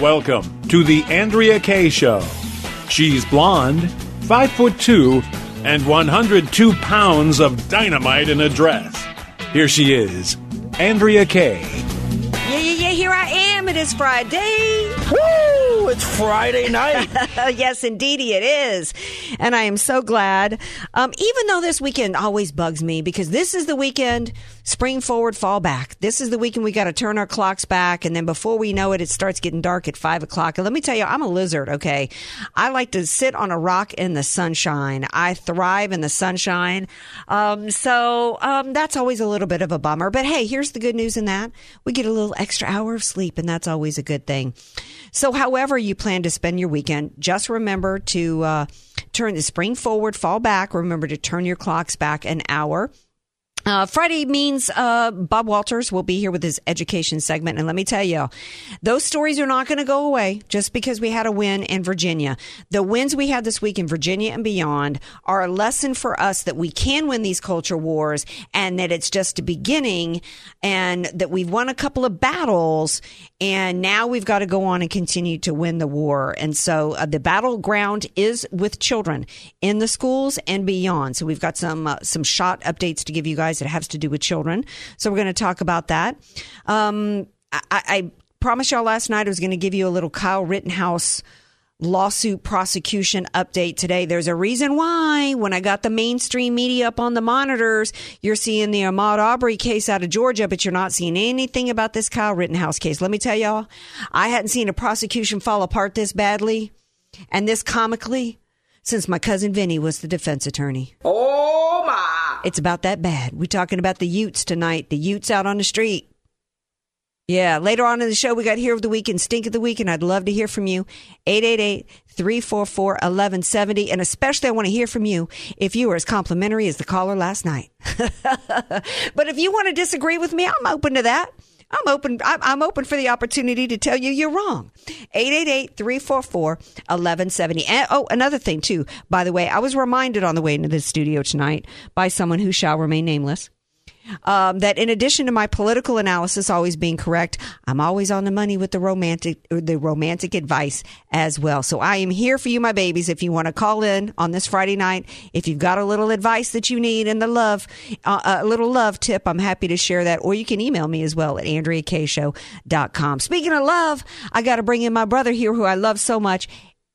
Welcome to the Andrea Kaye Show. She's blonde, five foot two, and 102 pounds of dynamite in a dress. Here she is, Andrea Kaye. Yeah, yeah, yeah, here I am. It is Friday. Woo! It's Friday night. yes, indeedy, it is. And I am so glad. Um, even though this weekend always bugs me because this is the weekend, spring forward, fall back. This is the weekend we got to turn our clocks back. And then before we know it, it starts getting dark at five o'clock. And let me tell you, I'm a lizard, okay? I like to sit on a rock in the sunshine. I thrive in the sunshine. Um, so um, that's always a little bit of a bummer. But hey, here's the good news in that we get a little extra hour of sleep, and that's always a good thing. So, however you plan to spend your weekend, just remember to uh, turn the spring forward, fall back. Remember to turn your clocks back an hour. Uh, Friday means uh, Bob Walters will be here with his education segment. And let me tell you, those stories are not going to go away just because we had a win in Virginia. The wins we had this week in Virginia and beyond are a lesson for us that we can win these culture wars and that it's just a beginning and that we've won a couple of battles and now we've got to go on and continue to win the war. And so uh, the battleground is with children in the schools and beyond. So we've got some, uh, some shot updates to give you guys that has to do with children. So we're going to talk about that. Um, I, I promised y'all last night I was going to give you a little Kyle Rittenhouse lawsuit prosecution update today. There's a reason why when I got the mainstream media up on the monitors, you're seeing the Ahmaud Arbery case out of Georgia, but you're not seeing anything about this Kyle Rittenhouse case. Let me tell y'all, I hadn't seen a prosecution fall apart this badly and this comically since my cousin Vinny was the defense attorney. Oh my! It's about that bad. We're talking about the Utes tonight, the Utes out on the street. Yeah, later on in the show, we got Hero of the Week and Stink of the Week, and I'd love to hear from you. 888-344-1170. And especially I want to hear from you if you were as complimentary as the caller last night. but if you want to disagree with me, I'm open to that. I'm open. I'm open for the opportunity to tell you you're wrong. 888-344-1170. oh, another thing too. By the way, I was reminded on the way into the studio tonight by someone who shall remain nameless um, that in addition to my political analysis always being correct, I'm always on the money with the romantic the romantic advice as well. So I am here for you, my babies. If you want to call in on this Friday night, if you've got a little advice that you need and the love, uh, a little love tip, I'm happy to share that. Or you can email me as well at AndreaKayeShow.com. Speaking of love, I got to bring in my brother here who I love so much.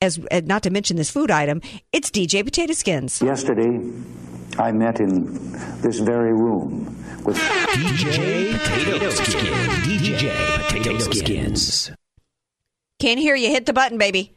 As, not to mention this food item, it's DJ Potato Skins. Yesterday, I met in this very room with DJ Potato Skins. DJ Potato Skins. Can't hear you. Hit the button, baby.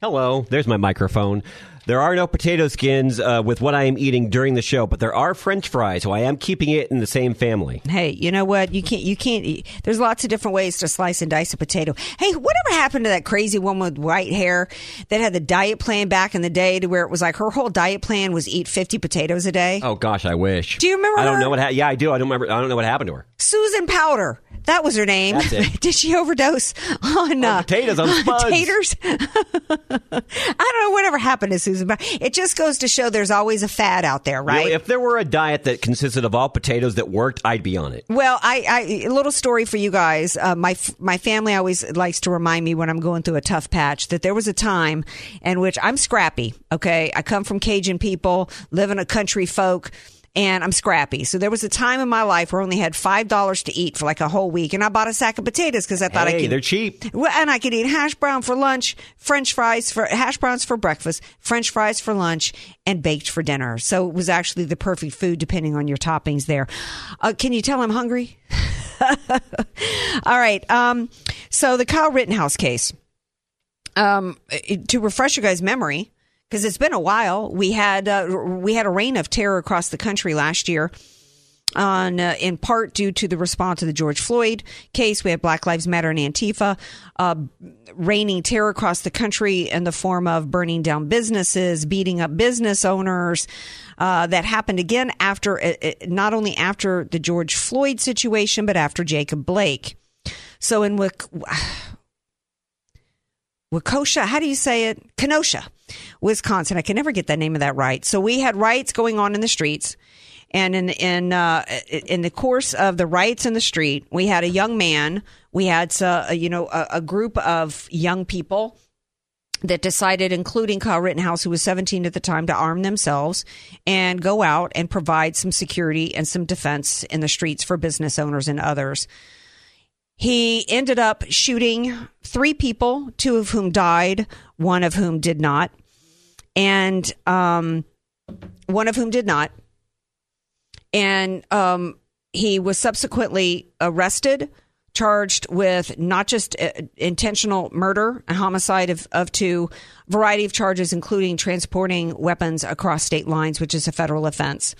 Hello, there's my microphone. There are no potato skins uh, with what I am eating during the show, but there are French fries, so I am keeping it in the same family. Hey, you know what? You can't. You can't. Eat. There's lots of different ways to slice and dice a potato. Hey, whatever happened to that crazy woman with white hair that had the diet plan back in the day, to where it was like her whole diet plan was eat 50 potatoes a day? Oh gosh, I wish. Do you remember? I don't her? know what. Ha- yeah, I do. I don't remember. I don't know what happened to her. Susan Powter. That was her name. Did she overdose on, uh, potatoes, on spuds. taters? I don't know whatever happened to Susan. It just goes to show there's always a fad out there, right? You know, if there were a diet that consisted of all potatoes that worked, I'd be on it. Well, I, I a little story for you guys. Uh, my my family always likes to remind me when I'm going through a tough patch that there was a time in which I'm scrappy. Okay, I come from Cajun people, live in a country folk and I'm scrappy. So there was a time in my life where I only had five dollars to eat for like a whole week, and I bought a sack of potatoes because I thought hey, I could. they're cheap. And I could eat hash brown for lunch, French fries for hash browns for breakfast, French fries for lunch, and baked for dinner. So it was actually the perfect food depending on your toppings. There, uh, can you tell I'm hungry? All right. Um, so the Kyle Rittenhouse case. Um, to refresh your guys' memory, because it's been a while. We had uh, we had a reign of terror across the country last year. On uh, in part due to the response to the George Floyd case, we had Black Lives Matter and Antifa uh, terror across the country in the form of burning down businesses, beating up business owners. Uh, that happened again after uh, uh, not only after the George Floyd situation, but after Jacob Blake. So in Waukesha, how do you say it? Kenosha, Wisconsin. I can never get that name of that right. So we had riots going on in the streets. And in in uh, in the course of the riots in the street, we had a young man We had, uh, you know, a, a group of young people that decided, including Kyle Rittenhouse, who was 17 at the time, to arm themselves and go out and provide some security and some defense in the streets for business owners and others. He ended up shooting three people, two of whom died, one of whom did not, and um, one of whom did not. And um, he was subsequently arrested, charged with not just uh, intentional murder and homicide of, of two, variety of charges, including transporting weapons across state lines, which is a federal offense.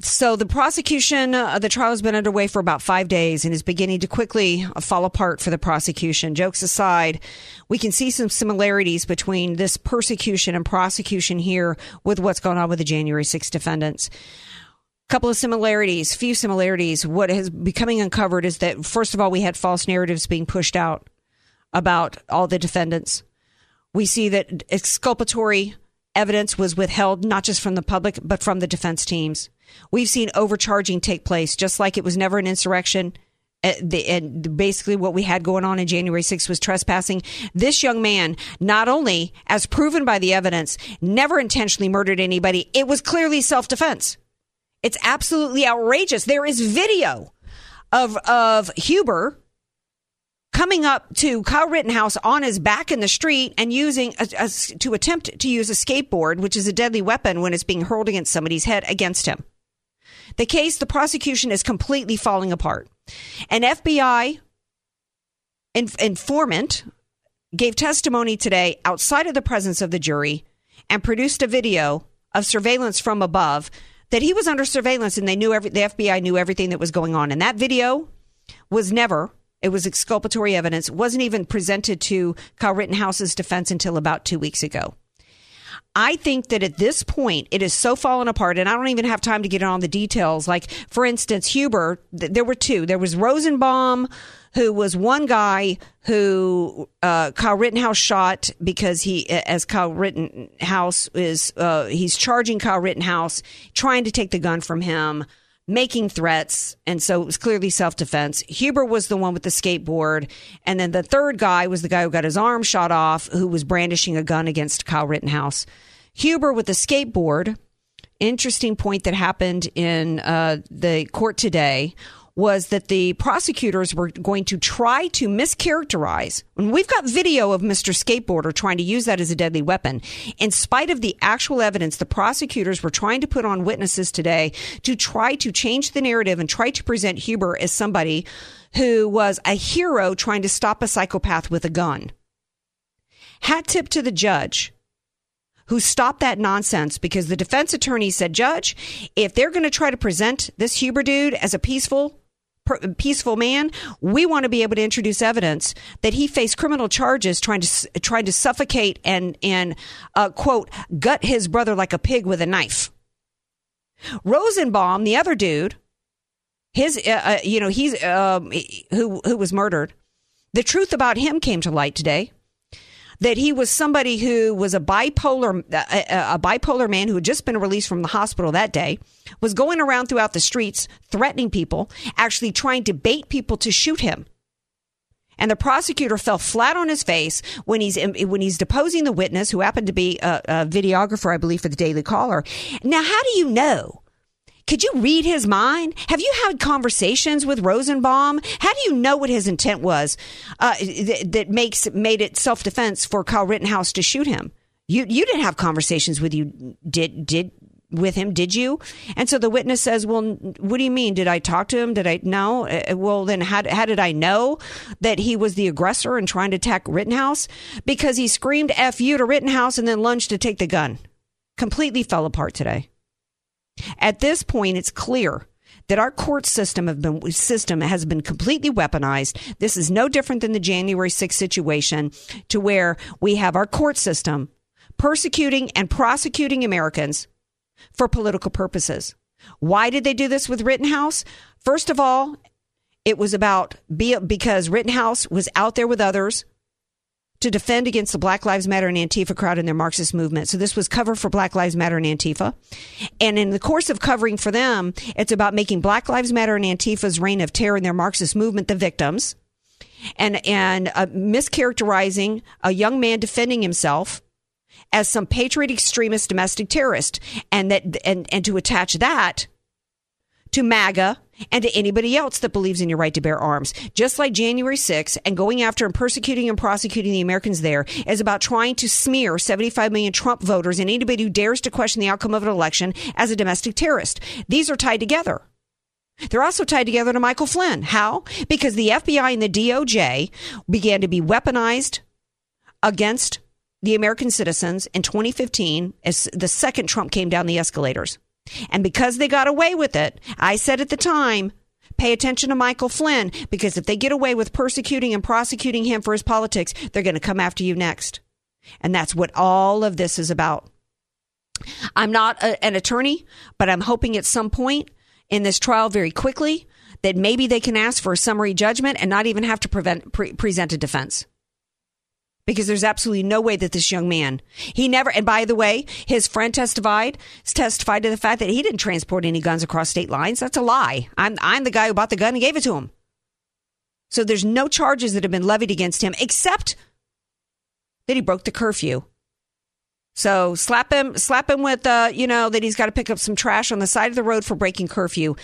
So the prosecution, uh, the trial has been underway for about five days and is beginning to quickly uh, fall apart for the prosecution. Jokes aside, we can see some similarities between this persecution and prosecution here with what's going on with the January 6 defendants. A couple of similarities, few similarities. What is becoming uncovered is that first of all, we had false narratives being pushed out about all the defendants. We see that exculpatory evidence was withheld not just from the public but from the defense teams. We've seen overcharging take place, just like it was never an insurrection. Uh, and basically, what we had going on in January 6th was trespassing. This young man, not only, as proven by the evidence, never intentionally murdered anybody, it was clearly self defense. It's absolutely outrageous. There is video of of Huber coming up to Kyle Rittenhouse on his back in the street and using a, a, to attempt to use a skateboard, which is a deadly weapon when it's being hurled against somebody's head, against him. The case, the prosecution is completely falling apart. An FBI informant gave testimony today outside of the presence of the jury and produced a video of surveillance from above that he was under surveillance and they knew every, the FBI knew everything that was going on. And that video was never, it was exculpatory evidence, wasn't even presented to Kyle Rittenhouse's defense until about two weeks ago. I think that at this point, it is so fallen apart, and I don't even have time to get on the details. Like, for instance, Huber, th- there were two. There was Rosenbaum, who was one guy who uh, Kyle Rittenhouse shot because he, as Kyle Rittenhouse is, uh, he's charging Kyle Rittenhouse, trying to take the gun from him making threats. And so it was clearly self defense. Huber was the one with the skateboard. And then the third guy was the guy who got his arm shot off, who was brandishing a gun against Kyle Rittenhouse. Huber with the skateboard. Interesting point that happened in uh, the court today was that the prosecutors were going to try to mischaracterize. And we've got video of Mr. Skateboarder trying to use that as a deadly weapon. In spite of the actual evidence, the prosecutors were trying to put on witnesses today to try to change the narrative and try to present Huber as somebody who was a hero trying to stop a psychopath with a gun. Hat tip to the judge who stopped that nonsense because the defense attorney said, Judge, if they're going to try to present this Huber dude as a peaceful, peaceful man, we want to be able to introduce evidence that he faced criminal charges trying to trying to suffocate and and uh, quote gut his brother like a pig with a knife. Rosenbaum, the other dude, his uh, uh, you know he's um, who who was murdered. The truth about him came to light today that he was somebody who was a bipolar a, a, bipolar man who had just been released from the hospital that day was going around throughout the streets threatening people actually trying to bait people to shoot him. And the prosecutor fell flat on his face when he's um, when he's deposing the witness who happened to be a, a videographer i believe for the daily caller. Now how do you know could you read his mind? Have you had conversations with Rosenbaum? How do you know what his intent was uh, that, that makes made it self defense for Kyle Rittenhouse to shoot him? You you didn't have conversations with you did did with him, did you? And so the witness says, "Well, what do you mean? Did I talk to him? Did I know? Uh, well, then how how did I know that he was the aggressor and trying to attack Rittenhouse? Because he screamed "f you" to Rittenhouse and then lunged to take the gun. Completely fell apart today. At this point, it's clear that our court system been system has been completely weaponized. This is no different than the January 6th situation to where we have our court system persecuting and prosecuting Americans for political purposes. Why did they do this with Rittenhouse? First of all, it was about because Rittenhouse was out there with others to defend against the Black Lives Matter and Antifa crowd and their Marxist movement. So this was cover for Black Lives Matter and Antifa. And in the course of covering for them, it's about making Black Lives Matter and Antifa's reign of terror and their Marxist movement the victims. and and uh, mischaracterizing a young man defending himself as some patriot extremist domestic terrorist, and that and and to attach that to MAGA and to anybody else that believes in your right to bear arms. Just like January 6th and going after and persecuting and prosecuting the Americans there is about trying to smear 75 million Trump voters and anybody who dares to question the outcome of an election as a domestic terrorist. These are tied together. They're also tied together to Michael Flynn. How? Because the FBI and the DOJ began to be weaponized against the American citizens in 2015 as the second Trump came down the escalators. And because they got away with it, I said at the time, pay attention to Michael Flynn because if they get away with persecuting and prosecuting him for his politics, they're going to come after you next. And that's what all of this is about. I'm not a, an attorney, but I'm hoping at some point in this trial very quickly that maybe they can ask for a summary judgment and not even have to prevent, pre- present a defense because there's absolutely no way that this young man he never and by the way his friend testified testified to the fact that he didn't transport any guns across state lines. That's a lie. I'm i'm the guy who bought the gun and gave it to him. So there's no charges that have been levied against him except that he broke the curfew. So slap him slap him with uh you know that he's got to pick up some trash on the side of the road for breaking curfew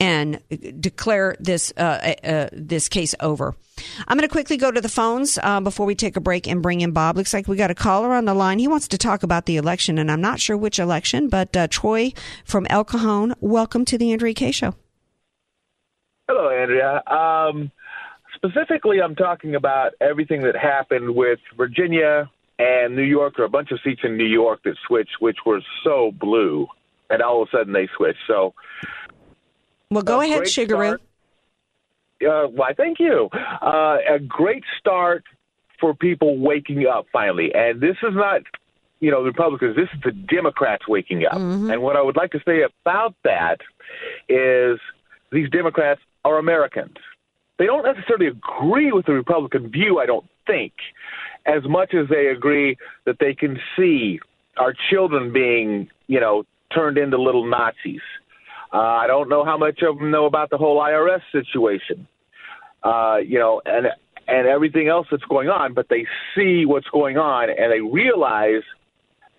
and declare this uh, uh, this case over. I'm going to quickly go to the phones uh, before we take a break and bring in Bob. Looks like we got a caller on the line. He wants to talk about the election, and I'm not sure which election, but uh, Troy from El Cajon, welcome to the Andrea Kaye Show. Hello, Andrea. Um, specifically, I'm talking about everything that happened with Virginia and New York, or a bunch of seats in New York that switched, which were so blue, and all of a sudden they switched. So well, go ahead, Sugaroo. Uh, why, thank you. Uh, a great start for people waking up finally. And this is not, you know, the Republicans, this is the Democrats waking up. And what I would like to say about that is these Democrats are Americans. They don't necessarily agree with the Republican view, I don't think, as much as they agree that they can see our children being, you know, turned into little Nazis. Uh, I don't know how much of them know about the whole IRS situation, uh, you know, and and everything else that's going on. But they see what's going on, and they realize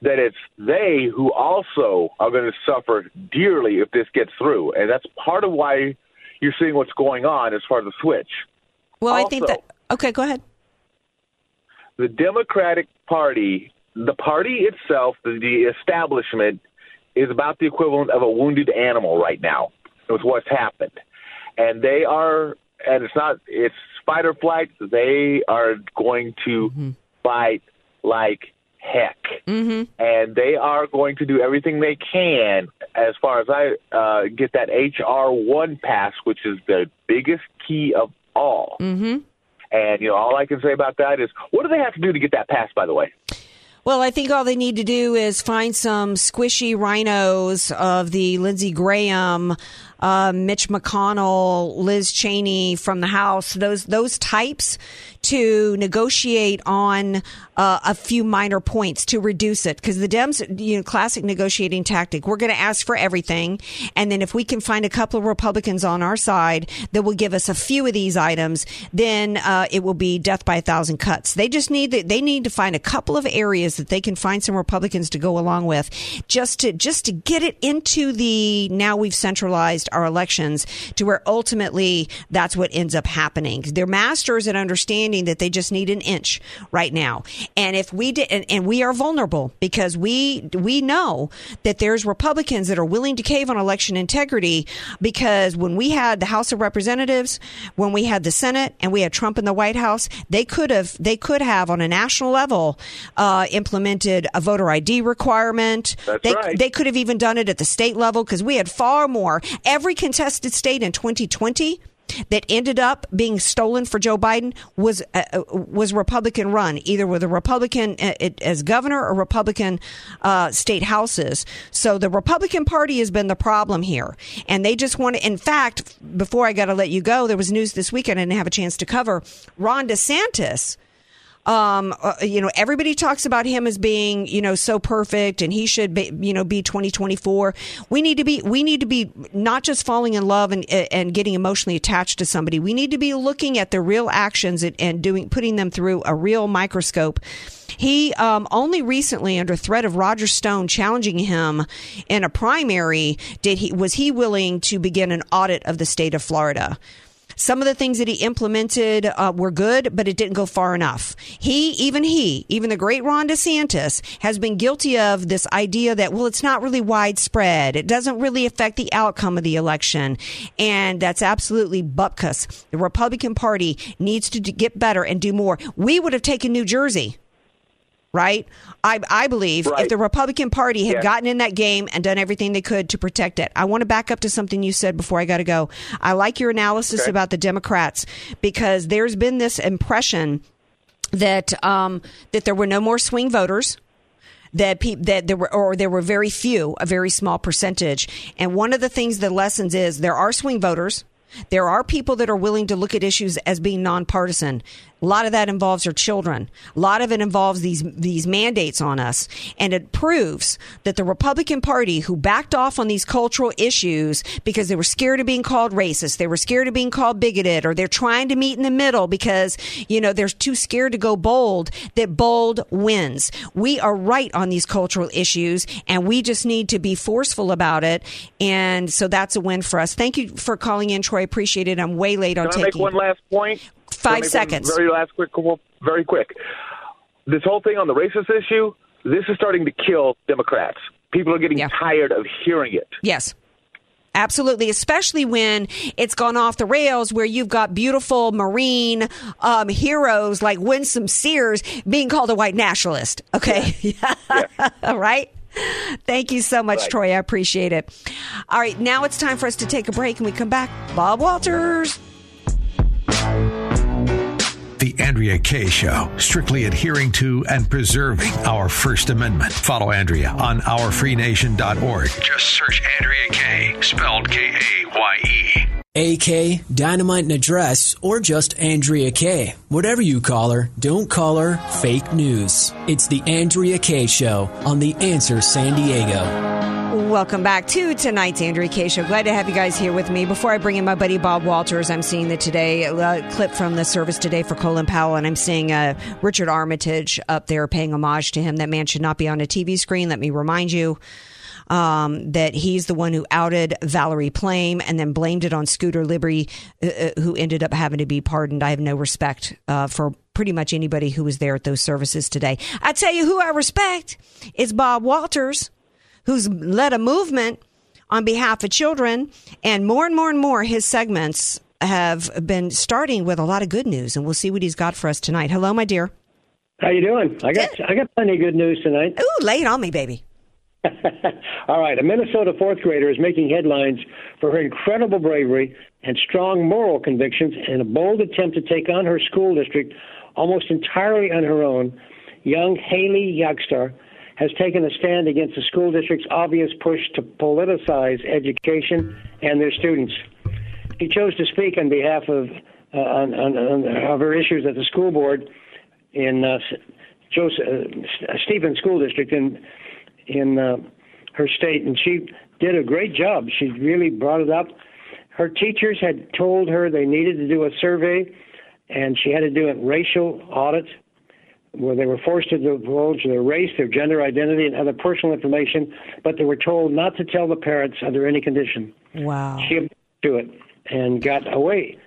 that it's they who also are going to suffer dearly if this gets through, and that's part of why you're seeing what's going on as far as the switch. Well, I think that. Okay, go ahead. the Democratic Party, the party itself, the, the establishment, is about the equivalent of a wounded animal right now with what's happened, and they are, and it's not, it's fight or flight. They are going to fight like heck, mm-hmm. and they are going to do everything they can as far as I uh, get that HR one pass, which is the biggest key of all. Mm-hmm. And you know, all I can say about that is, what do they have to do to get that passed? By the way, Well, I think all they need to do is find some squishy RINOs of the Lindsey Graham, uh, Mitch McConnell, Liz Cheney from the House, those those types to negotiate on uh, a few minor points to reduce it because the Dems, you know, classic negotiating tactic. We're going to ask for everything, and then if we can find a couple of Republicans on our side that will give us a few of these items, then uh, it will be death by a thousand cuts. They just need the, they need to find a couple of areas that they can find some Republicans to go along with, just to just to get it into the now we've centralized our elections to where ultimately that's what ends up happening. They're masters at understanding that they just need an inch right now. And if we did, and, and we are vulnerable because we we know that there's Republicans that are willing to cave on election integrity because when we had the House of Representatives, when we had the Senate, and we had Trump in the White House, they could have they could have on a national level uh, implemented a voter ID requirement. That's they, right. they could have even done it at the state level because we had far more. Every contested state in 2020 that ended up being stolen for Joe Biden was uh, uh, was Republican run, either with a Republican uh, as governor or Republican uh, state houses. So the Republican Party has been the problem here, and they just want to. In fact, before I got to let you go, there was news this weekend I didn't have a chance to cover. Ron DeSantis Um, uh, you know, everybody talks about him as being, you know, so perfect and he should be, you know, be 2024. We need to be, we need to be not just falling in love and, and getting emotionally attached to somebody. We need to be looking at their real actions and, and doing, putting them through a real microscope. He um, only recently, under threat of Roger Stone challenging him in a primary, did he was he willing to begin an audit of the state of Florida. Some of the things that he implemented uh, were good, but it didn't go far enough. He, even he, even the great Ron DeSantis, has been guilty of this idea that, well, it's not really widespread. It doesn't really affect the outcome of the election. And that's absolutely bupkis. The Republican Party needs to get better and do more. We would have taken New Jersey right? I, I believe if the Republican Party had gotten in that game and done everything they could to protect it. I want to back up to something you said before I got to go. I like your analysis Okay. about the Democrats because there's been this impression that um, that there were no more swing voters that pe- that there were or there were very few, a very small percentage. And one of the things the lessons is there are swing voters. There are people that are willing to look at issues as being nonpartisan. A lot of that involves our children. A lot of it involves these these mandates on us, and it proves that the Republican Party, who backed off on these cultural issues because they were scared of being called racist, they were scared of being called bigoted, or they're trying to meet in the middle because you know they're too scared to go bold. That bold wins. We are right on these cultural issues, and we just need to be forceful about it. And so that's a win for us. Thank you for calling in, Troy. Appreciate it. I'm way late on Can I make taking. one last point? Five Can I make one seconds. Very last quick, very quick. This whole thing on the racist issue, this is starting to kill Democrats. People are getting Yeah. tired of hearing it. Yes. Absolutely, especially when it's gone off the rails where you've got beautiful Marine um, heroes like Winsome Sears being called a white nationalist. Okay. All right. Thank you so much, Right. Troy. I appreciate it. All right. Now it's time for us to take a break and we come back. Bob Walters. The Andrea Kaye Show, strictly adhering to and preserving our First Amendment. Follow Andrea on ourfreenation.org. Just search Andrea Kaye, spelled K A Y E. AK, Dynamite and Address, or just Andrea Kaye. Whatever you call her, don't call her fake news. It's the Andrea Kaye Show on The Answer San Diego. Welcome back to tonight's Andrea Kaye Show. Glad to have you guys here with me. Before I bring in my buddy Bob Walters, I'm seeing the today a clip from the service today for Colin Powell, and I'm seeing uh, Richard Armitage up there paying homage to him. That man should not be on a TV screen. Let me remind you. Um, that he's the one who outed Valerie Plame and then blamed it on Scooter Libby, uh, uh, who ended up having to be pardoned. I have no respect uh, for pretty much anybody who was there at those services today. I tell you who I respect is Bob Walters who's led a movement on behalf of children. And more and more and more, his segments have been starting with a lot of good news. And we'll see what he's got for us tonight. Hello, my dear. How you doing? I got I got plenty of good news tonight. Ooh, lay it on me, baby. All right, a Minnesota fourth grader is making headlines for her incredible bravery and strong moral convictions in a bold attempt to take on her school district almost entirely on her own. Young Haley Yogstar has taken a stand against the school district's obvious push to politicize education and their students. She chose to speak on behalf of uh, on, on, on, of her issues at the school board in uh, Joseph, uh, Stephen School District in in uh, her state, and she did a great job. She really brought it up. Her teachers had told her they needed to do a survey, and she had to do a racial audit where they were forced to divulge their race, their gender identity, and other personal information, but they were told not to tell the parents under any condition. Wow. She objected to it and got away,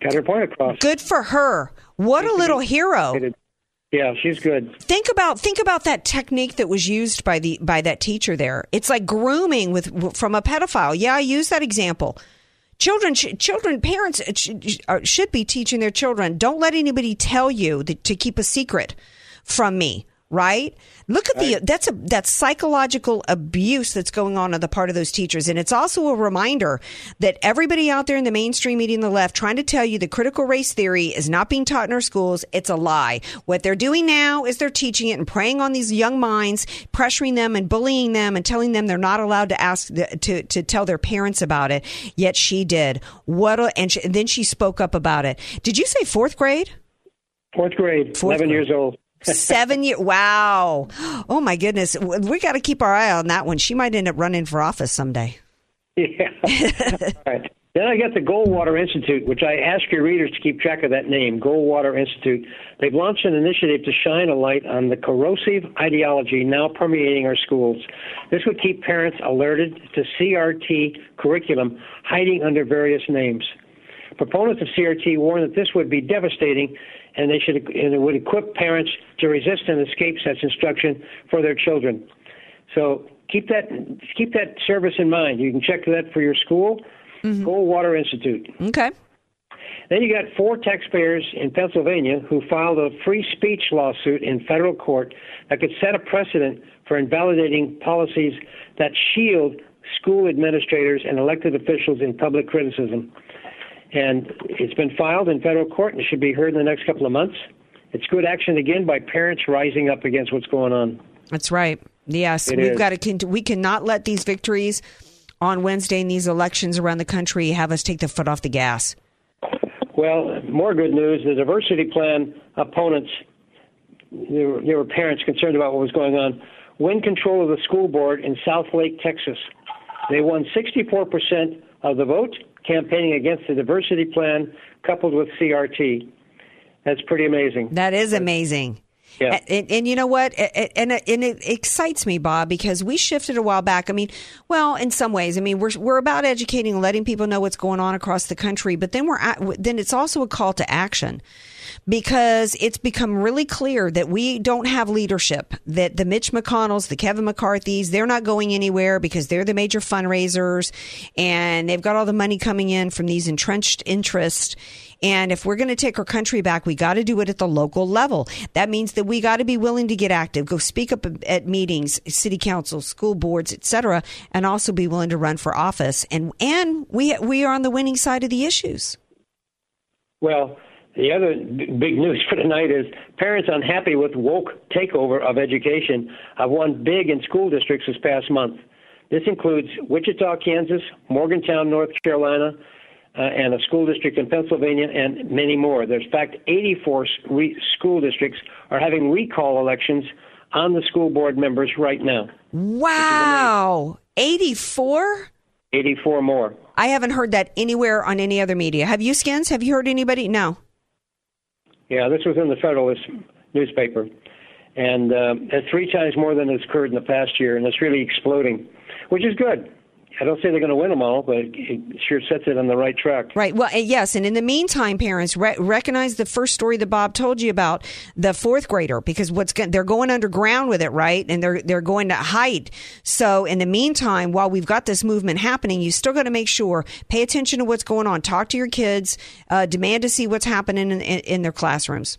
got her point across. Good for her. What a little hero. Yeah, she's good. Think about think about that technique that was used by the by that teacher there. It's like grooming with from a pedophile. Yeah, I use that example. Children, sh- children, parents sh- should be teaching their children. Don't let anybody tell you that, to keep a secret from me. Right? Look at the that's a that's psychological abuse that's going on on the part of those teachers, and it's also a reminder that everybody out there in the mainstream media and the left trying to tell you the critical race theory is not being taught in our schools. It's a lie. What they're doing now is they're teaching it and preying on these young minds, pressuring them and bullying them and telling them they're not allowed to ask the, to to tell their parents about it. Yet she did. What? A, and, she, and then she spoke up about it. Did you say fourth grade? Fourth grade, Fourth 11 grade. years old. Seven years. Wow. Oh my goodness. We got to keep our eye on that one. She might end up running for office someday. Yeah. Then I got the Goldwater Institute, which I ask your readers to keep track of that name, Goldwater Institute. They've launched an initiative to shine a light on the corrosive ideology now permeating our schools. This would keep parents alerted to CRT curriculum hiding under various names. Proponents of CRT warn that this would be devastating and they should and it would equip parents to resist and escape such instruction for their children. So keep that keep that service in mind. You can check that for your school. Mm-hmm. Goldwater Institute. Okay. Then you got four taxpayers in Pennsylvania who filed a free speech lawsuit in federal court that could set a precedent for invalidating policies that shield school administrators and elected officials in public criticism. And it's been filed in federal court and should be heard in the next couple of months. It's good action again by parents rising up against what's going on. That's right. Yes, It we've is. got to. We cannot let these victories on Wednesday in these elections around the country have us take the foot off the gas. Well, more good news. The diversity plan opponents, there were, there were parents concerned about what was going on, win control of the school board in Southlake, Texas. They won 64% of the vote campaigning against the diversity plan coupled with CRT. That's pretty amazing. That is amazing. Yeah. And, and, you know what? And, and it excites me, Bob, because we shifted a while back. I mean, well, in some ways, I mean, we're we're about educating, and letting people know what's going on across the country, but then we're at, then it's also a call to action because it's become really clear that we don't have leadership. That the Mitch McConnells, the Kevin McCarthy's, they're not going anywhere because they're the major fundraisers and they've got all the money coming in from these entrenched interests. And if we're going to take our country back, we got to do it at the local level. That means that we got to be willing to get active, go speak up at meetings, city councils, school boards, etc., and also be willing to run for office. And and we we are on the winning side of the issues. Well, the other big news for tonight is parents unhappy with woke takeover of education have won big in school districts this past month. This includes Wichita, Kansas, Morganton, North Carolina, uh, and a school district in Pennsylvania, and many more. There's, in fact, 84 re- school districts are having recall elections on the school board members right now. Wow, eighty four. 84 more. I haven't heard that anywhere on any other media. Have you, Skins? Have you heard anybody? No. Yeah, this was in the Federalist newspaper, and um, it's three times more than has occurred in the past year, and it's really exploding, which is good. I don't say they're going to win them all, but it sure sets it on the right track. Right. Well, yes. And in the meantime, parents re- recognize the first story that Bob told you about the fourth grader because what's go- they're going underground with it, right? And they're they're going to hide. So in the meantime, while we've got this movement happening, you still got to make sure pay attention to what's going on. Talk to your kids. Uh, demand to see what's happening in, in, in their classrooms.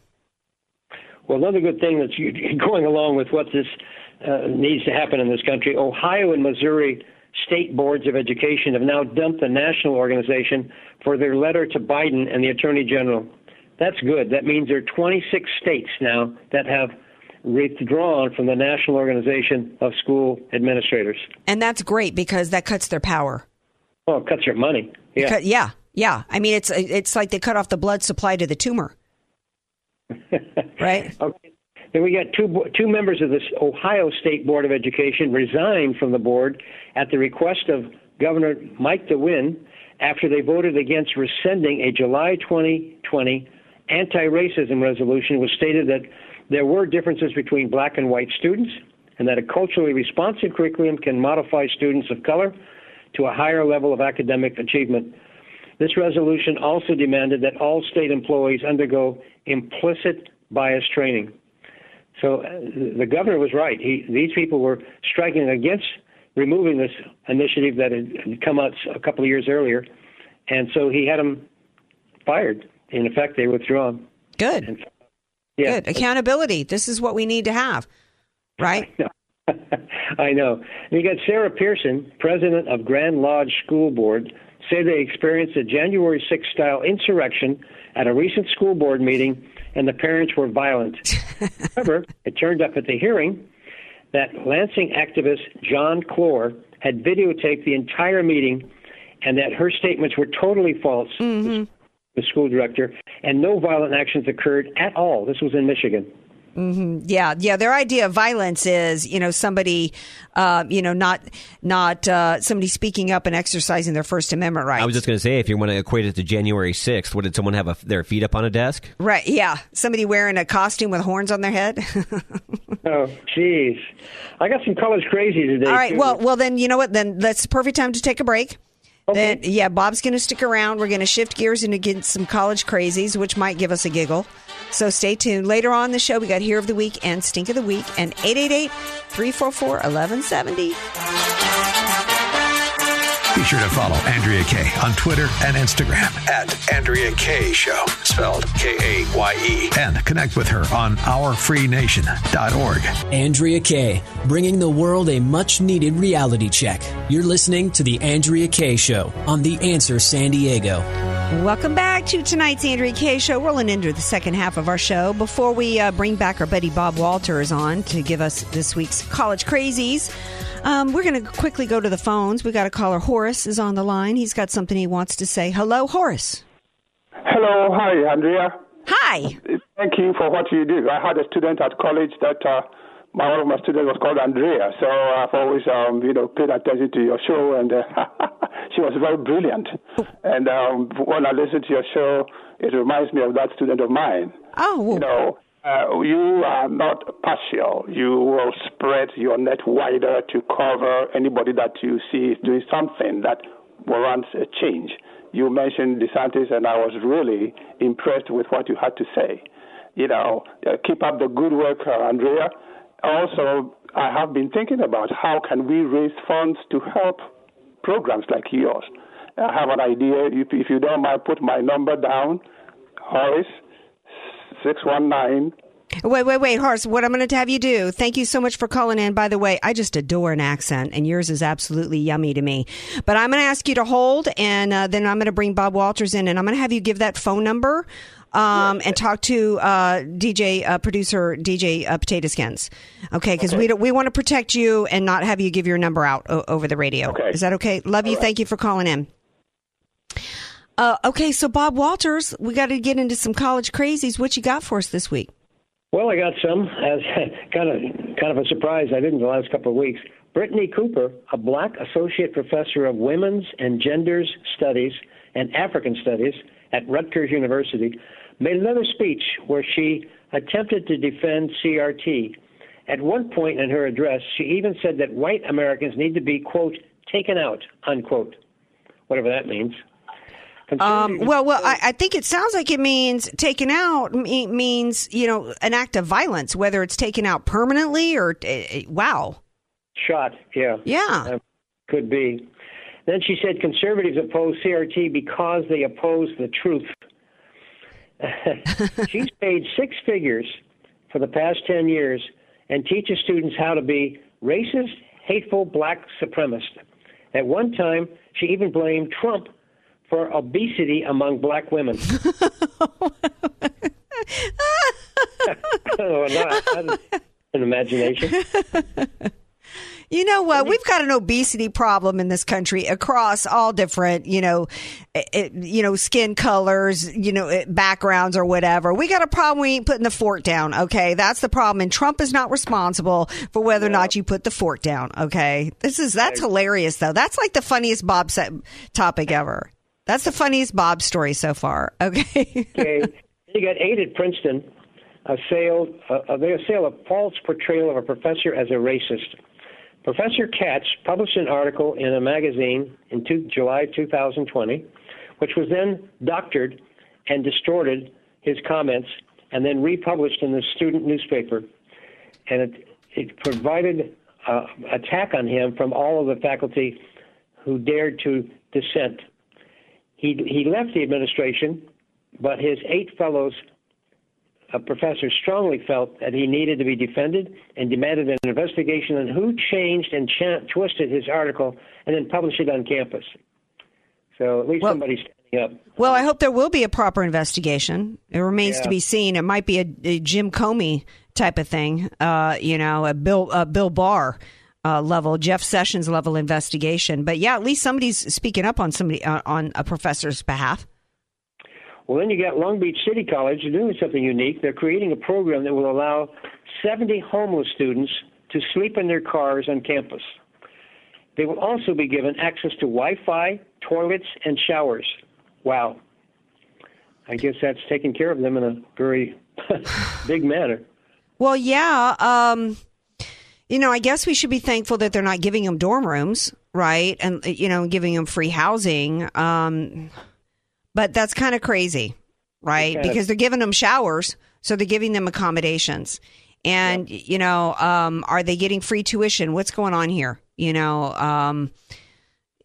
Well, another good thing that's going along with what this uh, needs to happen in this country, Ohio and Missouri state boards of education have now dumped the national organization for their letter to Biden and the Attorney General. That's good. That means there are 26 states now that have withdrawn from the National Organization of School Administrators. And that's great because that cuts their power. Oh, it cuts your money. Yeah. Cut- yeah. Yeah. I mean, it's it's like they cut off the blood supply to the tumor. right. Okay. Then we got two two members of the Ohio State Board of Education resigned from the board at the request of Governor Mike DeWine after they voted against rescinding a July 2020 anti-racism resolution, which stated that there were differences between black and white students, and that a culturally responsive curriculum can modify students of color to a higher level of academic achievement. This resolution also demanded that all state employees undergo implicit bias training. So uh, the governor was right. He, these people were striking against removing this initiative that had come out a couple of years earlier, and so he had them fired. In effect, they withdrawn. Good. And, yeah, Good. Accountability. This is what we need to have. Right? I know. And you got Sarah Pearson, president of Grand Ledge School Board, say they experienced a January 6th style insurrection at a recent school board meeting, and the parents were violent. However, it turned up at the hearing that Lansing activist John Clore had videotaped the entire meeting, and that her statements were totally false. Mm-hmm. the school director, and no violent actions occurred at all. This was in Michigan. Hmm Yeah, yeah. Their idea of violence is, you know, somebody, uh, you know, not not uh, somebody speaking up and exercising their First Amendment rights. I was just going to say, if you want to equate it to January 6th, what did someone have a, their feet up on a desk? right. Yeah, somebody wearing a costume with horns on their head. Oh, jeez. I got some college crazy today. All right. too. Well, well, then you know what? Then that's the perfect time to take a break. Okay. Then yeah, Bob's going to stick around. We're going to shift gears into get some college crazies, which might give us a giggle. So stay tuned. Later on the show, we got Hero of the Week and Stink of the Week and 888-344-1170. Be sure to follow Andrea Kaye on Twitter and Instagram at Andrea Kaye Show, spelled K A Y E, and connect with her on ourfreenation.org. Andrea Kaye, bringing the world a much needed reality check. You're listening to The Andrea Kaye Show on The Answer San Diego. Welcome back to tonight's Andrea Kaye Show. Rolling into the second half of our show. Before we uh, bring back our buddy Bob Walters on to give us this week's college crazies, um, we're going to quickly go to the phones. We got a caller. Horace is on the line. He's got something he wants to say. Hello, Horace. Hello, hi, Andrea. Hi. Thank you for what you do. I had a student at college that uh, my one of my students was called Andrea, so I've always um, you know paid attention to your show, and uh, she was very brilliant. And um, when I listen to your show, it reminds me of that student of mine. Oh, you know. Uh, you are not partial. You will spread your net wider to cover anybody that you see is doing something that warrants a change. You mentioned DeSantis, and I was really impressed with what you had to say. You know, uh, keep up the good work, uh, Andrea. Also, I have been thinking about how can we raise funds to help programs like yours. I have an idea. If, if you don't mind, put my number down, Horace, 619 Wait, wait, wait, Horace. What I'm going to have you do? Thank you so much for calling in. By the way, I just adore an accent, and yours is absolutely yummy to me. But I'm going to ask you to hold, and uh, then I'm going to bring Bob Walters in, and I'm going to have you give that phone number um, and talk to uh, DJ uh, producer DJ uh, Potato Skins. Okay, because we don't, we want to protect you and not have you give your number out o- over the radio. Okay. Is that okay? Love you. Thank you for calling in. Uh, okay, so Bob Walters, we got to get into some college crazies. What you got for us this week? Well, I got some as kind of kind of a surprise. I didn't the last couple of weeks. Brittney Cooper, a black associate professor of women's and genders studies and African studies at Rutgers University, made another speech where she attempted to defend CRT. At one point in her address, she even said that white Americans need to be quote taken out unquote, whatever that means. Um, well, well, I, I think it sounds like it means taken out me- means you know an act of violence, whether it's taken out permanently or uh, wow. Shot, yeah. Yeah. Uh, could be. Then she said conservatives oppose CRT because they oppose the truth. She's paid six figures for the past 10 years and teaches students how to be racist, hateful black supremacist. At one time, she even blamed Trump for obesity among black women. oh, not, not an imagination. You know what? We've got an obesity problem in this country across all different, you know, it, you know, skin colors, you know, eh, backgrounds or whatever. We got a problem. We ain't putting the fork down. Okay, that's the problem. And Trump is not responsible for whether or not you put the fork down. Okay, this is that's hilarious though. That's like the funniest Bob set topic ever. That's the funniest Bob story so far. Okay. okay. You got eight at Princeton. A sale, a, a sale of false portrayal of a professor as a racist. Professor Katz published an article in a magazine in two, July 2020, which was then doctored and distorted his comments and then republished in the student newspaper. And it, it provided uh, attack on him from all of the faculty who dared to dissent. He, he left the administration, but his eight fellows a professor strongly felt that he needed to be defended and demanded an investigation on who changed and ch- twisted his article and then published it on campus. So at least Well- somebody's standing up. Well, I hope there will be a proper investigation. It remains to be seen. It might be a, a Jim Comey type of thing, uh, you know, a Bill a Bill Barr uh, level, Jeff Sessions level investigation. But yeah, at least somebody's speaking up on somebody uh, on a professor's behalf. Well, then you got Long Beach City College doing something unique. They're creating a program that will allow 70 homeless students to sleep in their cars on campus. They will also be given access to Wi Fi, toilets, and showers. Wow. I guess that's taking care of them in a very big manner. Well, yeah. Um, you know, I guess we should be thankful that they're not giving them dorm rooms, right? And, you know, giving them free housing. Um, but that's kind of crazy, right? Because they're giving them showers, so they're giving them accommodations. And, you know, um, are they getting free tuition? What's going on here? You know, um,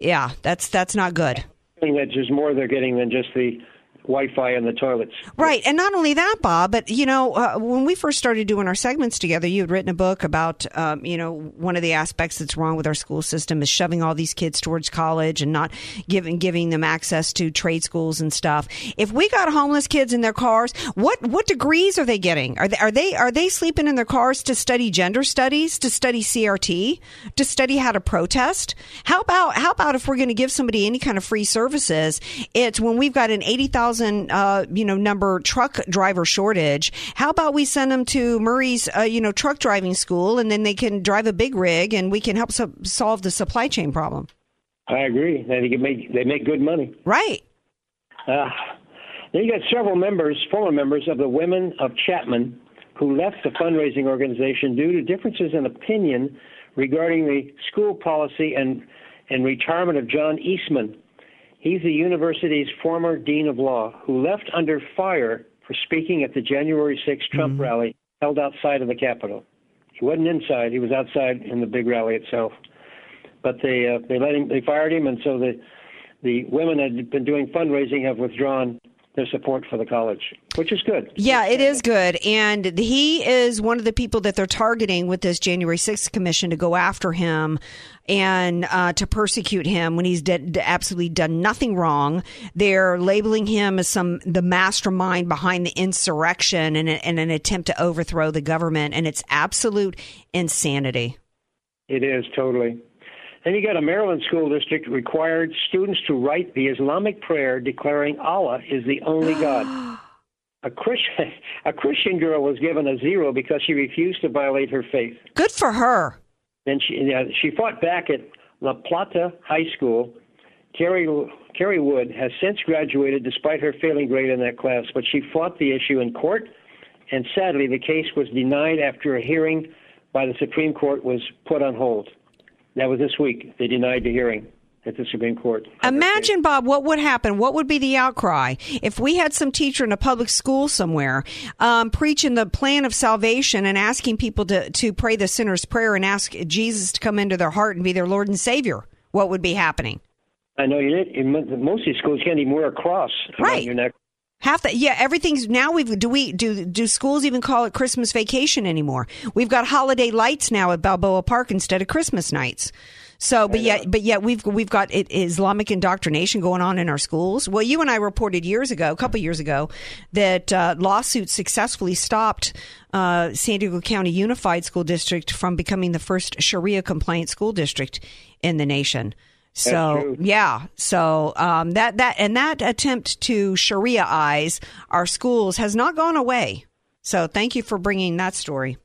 yeah, that's that's not good. I think that there's more they're getting than just the Wi-Fi in the toilets. Right. And not only that, Bob, but, you know, uh, when we first started doing our segments together, you had written a book about, um, you know, one of the aspects that's wrong with our school system is shoving all these kids towards college and not giving, giving them access to trade schools and stuff. If we got homeless kids in their cars, what, what degrees are they getting? Are they, are they, are they sleeping in their cars to study gender studies, to study CRT, to study how to protest? How about, how about if we're going to give somebody any kind of free services, it's when we've got an 80,000 uh, you know number truck driver shortage. How about we send them to Murray's uh, you know truck driving school, and then they can drive a big rig, and we can help so- solve the supply chain problem. I agree. They can make they make good money. Right. Uh, then you got several members, former members of the Women of Chapman, who left the fundraising organization due to differences in opinion regarding the school policy and and retirement of John Eastman. He's the university's former dean of law who left under fire for speaking at the January 6th Trump rally held outside of the Capitol. He wasn't inside; he was outside in the big rally itself. But they uh, they let him, they fired him, and so the the women had been doing fundraising have withdrawn their support for the college, which is good. Yeah, it is good. And he is one of the people that they're targeting with this January 6th commission to go after him and uh, to persecute him when he's did, absolutely done nothing wrong. They're labeling him as some the mastermind behind the insurrection and, and an attempt to overthrow the government. And it's absolute insanity. It is totally. Then you got a Maryland school district required students to write the Islamic prayer declaring Allah is the only God. A Christian, a Christian girl was given a zero because she refused to violate her faith. Good for her. Then she uh, she fought back at La Plata High School. Carrie Carrie Wood has since graduated despite her failing grade in that class, but she fought the issue in court, and sadly the case was denied after a hearing by the Supreme Court was put on hold. That was this week. They denied the hearing at the Supreme Court. Imagine, Bob, what would happen? What would be the outcry if we had some teacher in a public school somewhere um, preaching the plan of salvation and asking people to, to pray the sinner's prayer and ask Jesus to come into their heart and be their Lord and Savior? What would be happening? I know you did. Most of these schools can't even wear a cross around Right. your neck. Half that, yeah, everything's now. We've do we do do schools even call it Christmas vacation anymore? We've got holiday lights now at Balboa Park instead of Christmas nights. So, but yet, but yet we've we've got it, Islamic indoctrination going on in our schools. Well, you and I reported years ago, a couple years ago, that uh, lawsuits successfully stopped uh, San Diego County Unified School District from becoming the first Sharia compliant school district in the nation. So yeah, so um, that that and that attempt to Sharia-ize our schools has not gone away. So thank you for bringing that story.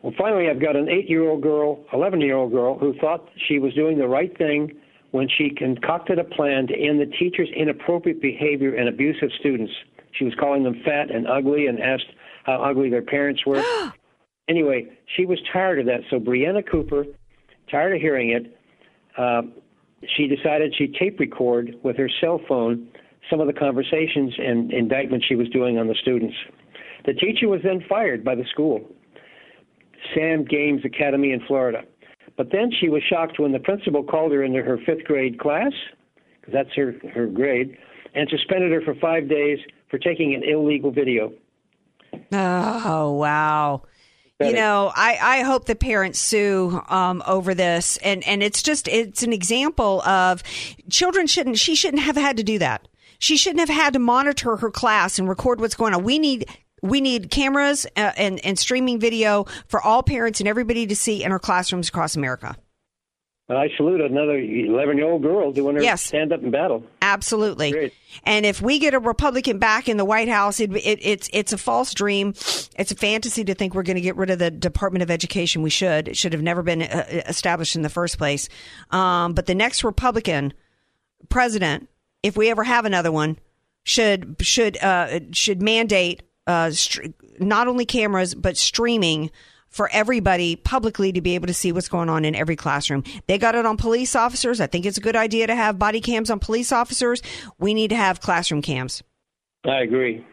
Well, finally, I've got an eight-year-old girl, eleven-year-old girl, who thought she was doing the right thing when she concocted a plan to end the teacher's inappropriate behavior and abuse of students. She was calling them fat and ugly and asked how ugly their parents were. anyway, she was tired of that. So Brianna Cooper, tired of hearing it, uh, she decided she'd tape record with her cell phone some of the conversations and indictments she was doing on the students. The teacher was then fired by the school, Sam Games Academy in Florida. But then she was shocked when the principal called her into her fifth grade class, because that's her, her grade, and suspended her for five days for taking an illegal video. Oh wow. You know, I, I hope the parents sue um, over this, and, and it's just it's an example of children shouldn't she shouldn't have had to do that. She shouldn't have had to monitor her class and record what's going on. We need we need cameras uh, and and streaming video for all parents and everybody to see in our classrooms across America. I salute another 11 year old girl doing her Yes. stand up in battle. Absolutely. Great. And if we get a Republican back in the White House, it, it, it's it's a false dream. It's a fantasy to think we're going to get rid of the Department of Education. We should. It should have never been uh, established in the first place. Um, but the next Republican president, if we ever have another one, should should uh, should mandate uh, str- not only cameras but streaming for everybody publicly to be able to see what's going on in every classroom. They got it on police officers. I think it's a good idea to have body cams on police officers. We need to have classroom cams. I agree.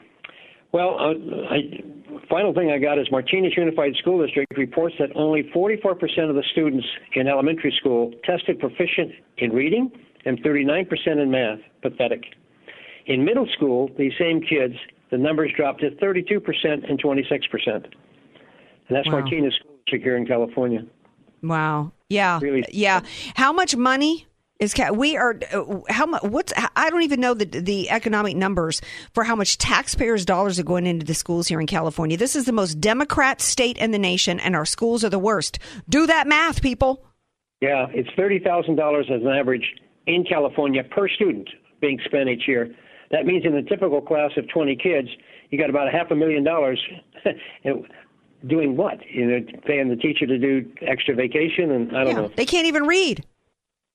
Well, uh, I, final thing I got is Martinez Unified School District reports that only 44% of the students in elementary school tested proficient in reading and 39% in math. Pathetic. In middle school, these same kids, the numbers dropped to 32% and 26%. And that's Wow. Martinez School District here in California. Wow. Yeah. Really- Yeah. How much money is we are uh, how much what's I don't even know the the economic numbers for how much taxpayers dollars are going into the schools here in California. This is the most democrat state in the nation and our schools are the worst. Do that math, people. Yeah, it's thirty thousand dollars as an average in California per student being spent each year. That means in a typical class of twenty kids, you got about a half a million dollars. Doing what? You know, paying the teacher to do extra vacation, and I don't Yeah. know. They can't even read.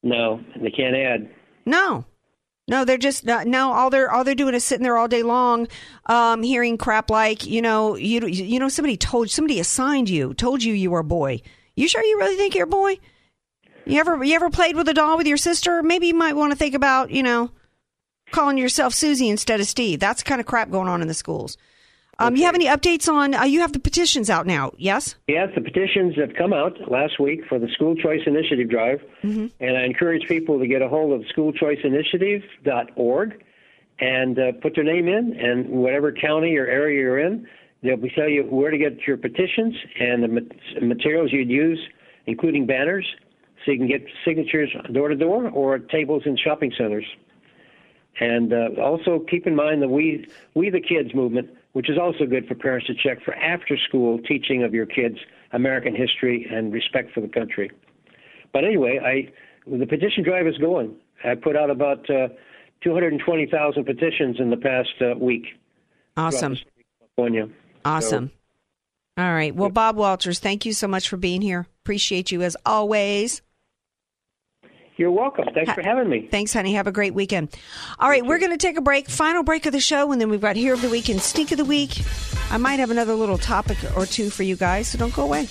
No, they can't add. No. No, they're just not, no. All they're all they're doing is sitting there all day long, um, hearing crap like you know you you know somebody told somebody assigned you told you you were a boy. You sure you really think you're a boy? You ever you ever played with a doll with your sister? Maybe you might want to think about you know calling yourself Susie instead of Steve. That's the kind of crap going on in the schools. Um, You have any updates on? Uh, you have the petitions out now? Yes. Yes, the petitions have come out last week for the School Choice Initiative Drive, and I encourage people to get a hold of schoolchoiceinitiative.org and uh, put their name in, and whatever county or area you're in, they'll be tell you where to get your petitions and the mat- materials you'd use, including banners, so you can get signatures door to door or at tables in shopping centers. And uh, also keep in mind the We We the Kids movement, which is also good for parents to check for after school teaching of your kids American history and respect for the country. But anyway, I the petition drive is going. I put out about uh, 220,000 petitions in the past uh, week. Awesome. throughout the state of California. Awesome. All right. Well, Bob Walters, thank you so much for being here. Appreciate you as always. You're welcome. Thanks for having me. Thanks, honey. Have a great weekend. All right, we're going to take a break. Final break of the show, and then we've got Hero of the Week and Stink of the Week. I might have another little topic or two for you guys, so don't go away.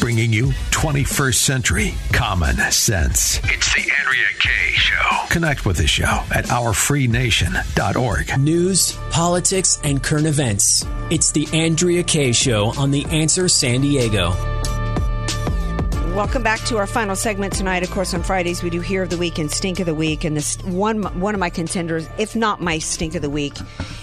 Bringing you 21st century common sense. It's the Andrea Kaye Show. Connect with the show at ourfreenation.org. News, politics, and current events. It's the Andrea Kaye Show on The Answer San Diego. Welcome back to our final segment tonight. Of course, on Fridays we do Hero of the Week and Stink of the Week, and this one one of my contenders, if not my Stink of the Week,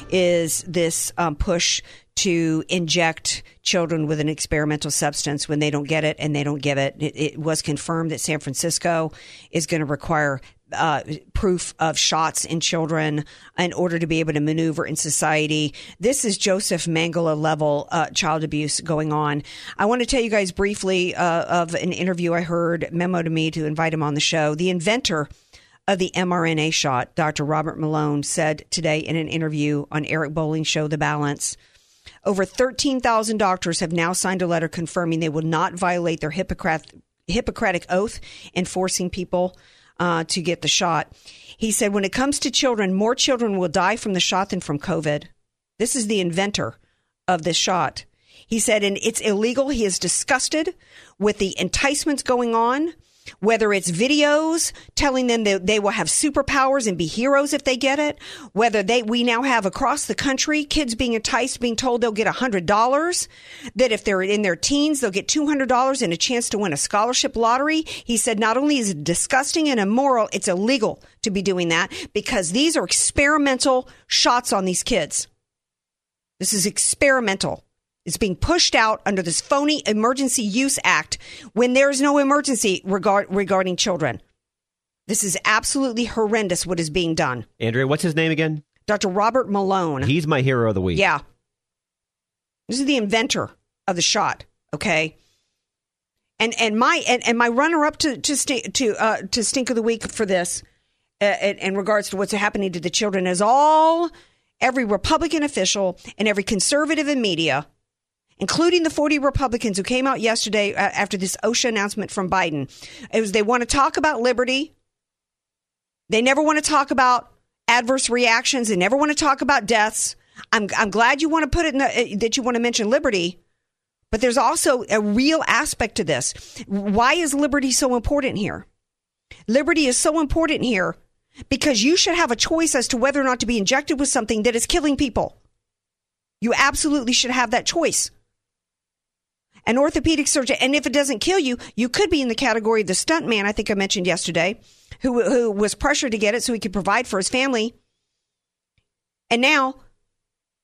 is this um, push to inject children with an experimental substance when they don't get it and they don't give it. It, it was confirmed that San Francisco is going to require uh, proof of shots in children in order to be able to maneuver in society. This is Josef Mengele level uh, child abuse going on. I want to tell you guys briefly uh, of an interview I heard, memo to me to invite him on the show. The inventor of the mRNA shot, Dr. Robert Malone, said today in an interview on Eric Bolling's show, The Balance. Over 13,000 doctors have now signed a letter confirming they will not violate their Hippocratic, Hippocratic oath in forcing people uh, to get the shot. He said, when it comes to children, more children will die from the shot than from COVID. This is the inventor of this shot. He said, and it's illegal. He is disgusted with the enticements going on, whether it's videos telling them that they will have superpowers and be heroes if they get it, whether they, we now have across the country kids being enticed, being told they'll get $100, that if they're in their teens, they'll get $200 and a chance to win a scholarship lottery. He said, not only is it disgusting and immoral, it's illegal to be doing that because these are experimental shots on these kids. This is experimental. It's being pushed out under this phony Emergency Use Act when there's no emergency regard, regarding children. This is absolutely horrendous what is being done. Andrea, what's his name again? Dr. Robert Malone. He's my hero of the week. Yeah. This is the inventor of the shot, okay? And and my and, and my runner up to to st- to uh, to stink of the week for this, uh, in, in regards to what's happening to the children, is all every Republican official and every conservative in media, including the 40 Republicans who came out yesterday uh, after this OSHA announcement from Biden. It was they want to talk about liberty. They never want to talk about adverse reactions. They never want to talk about deaths. I'm I'm glad you want to put it in the, uh, that you want to mention liberty. But there's also a real aspect to this. Why is liberty so important here? Liberty is so important here because you should have a choice as to whether or not to be injected with something that is killing people. You absolutely should have that choice. An orthopedic surgeon, and if it doesn't kill you, you could be in the category of the stunt man I think I mentioned yesterday, who who was pressured to get it so he could provide for his family. And now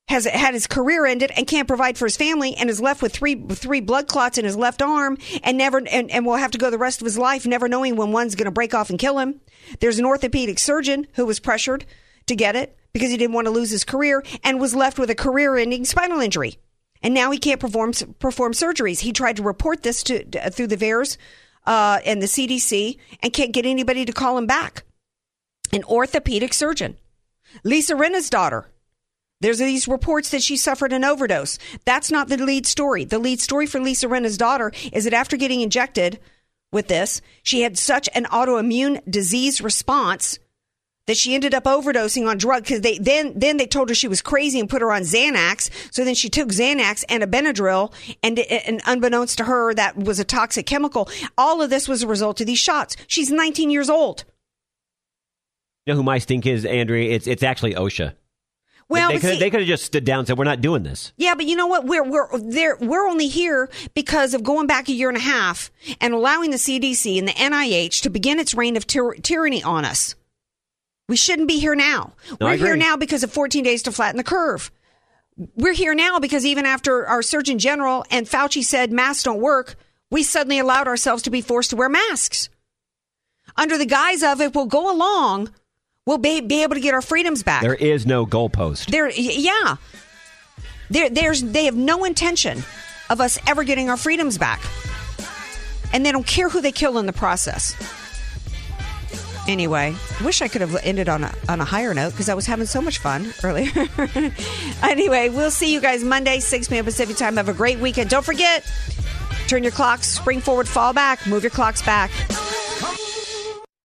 has had his career ended and can't provide for his family and is left with three three blood clots in his left arm and never and, and will have to go the rest of his life never knowing when one's going to break off and kill him. There's an orthopedic surgeon who was pressured to get it because he didn't want to lose his career and was left with a career-ending spinal injury. And now he can't perform perform surgeries. He tried to report this to through the VAERS uh, and the CDC and can't get anybody to call him back. An orthopedic surgeon, Lisa Rinna's daughter there's these reports that she suffered an overdose. That's not the lead story. The lead story for Lisa Rinna's daughter is that after getting injected with this, she had such an autoimmune disease response that she ended up overdosing on drugs because they then then they told her she was crazy and put her on Xanax. So then she took Xanax and a Benadryl, and, and unbeknownst to her, that was a toxic chemical. All of this was a result of these shots. She's 19 years old. You know who my stink is, Andrea? It's it's actually OSHA. Well, they, but could, have just stood down and said, "We're not doing this." Yeah, but you know what? We're we're there. We're only here because of going back a year and a half and allowing the CDC and the NIH to begin its reign of tyr- tyranny on us. We shouldn't be here now. No, We're here now because of 14 days to flatten the curve. We're here now because even after our Surgeon General and Fauci said masks don't work, we suddenly allowed ourselves to be forced to wear masks. Under the guise of if we'll go along, we'll be, be able to get our freedoms back. There is no goalpost. There, yeah. There, there's, they have no intention of us ever getting our freedoms back, and they don't care who they kill in the process. Anyway, wish I could have ended on a on a higher note because I was having so much fun earlier. anyway, we'll see you guys Monday, 6 p.m. Pacific time. Have a great weekend. Don't forget, turn your clocks, spring forward, fall back, move your clocks back.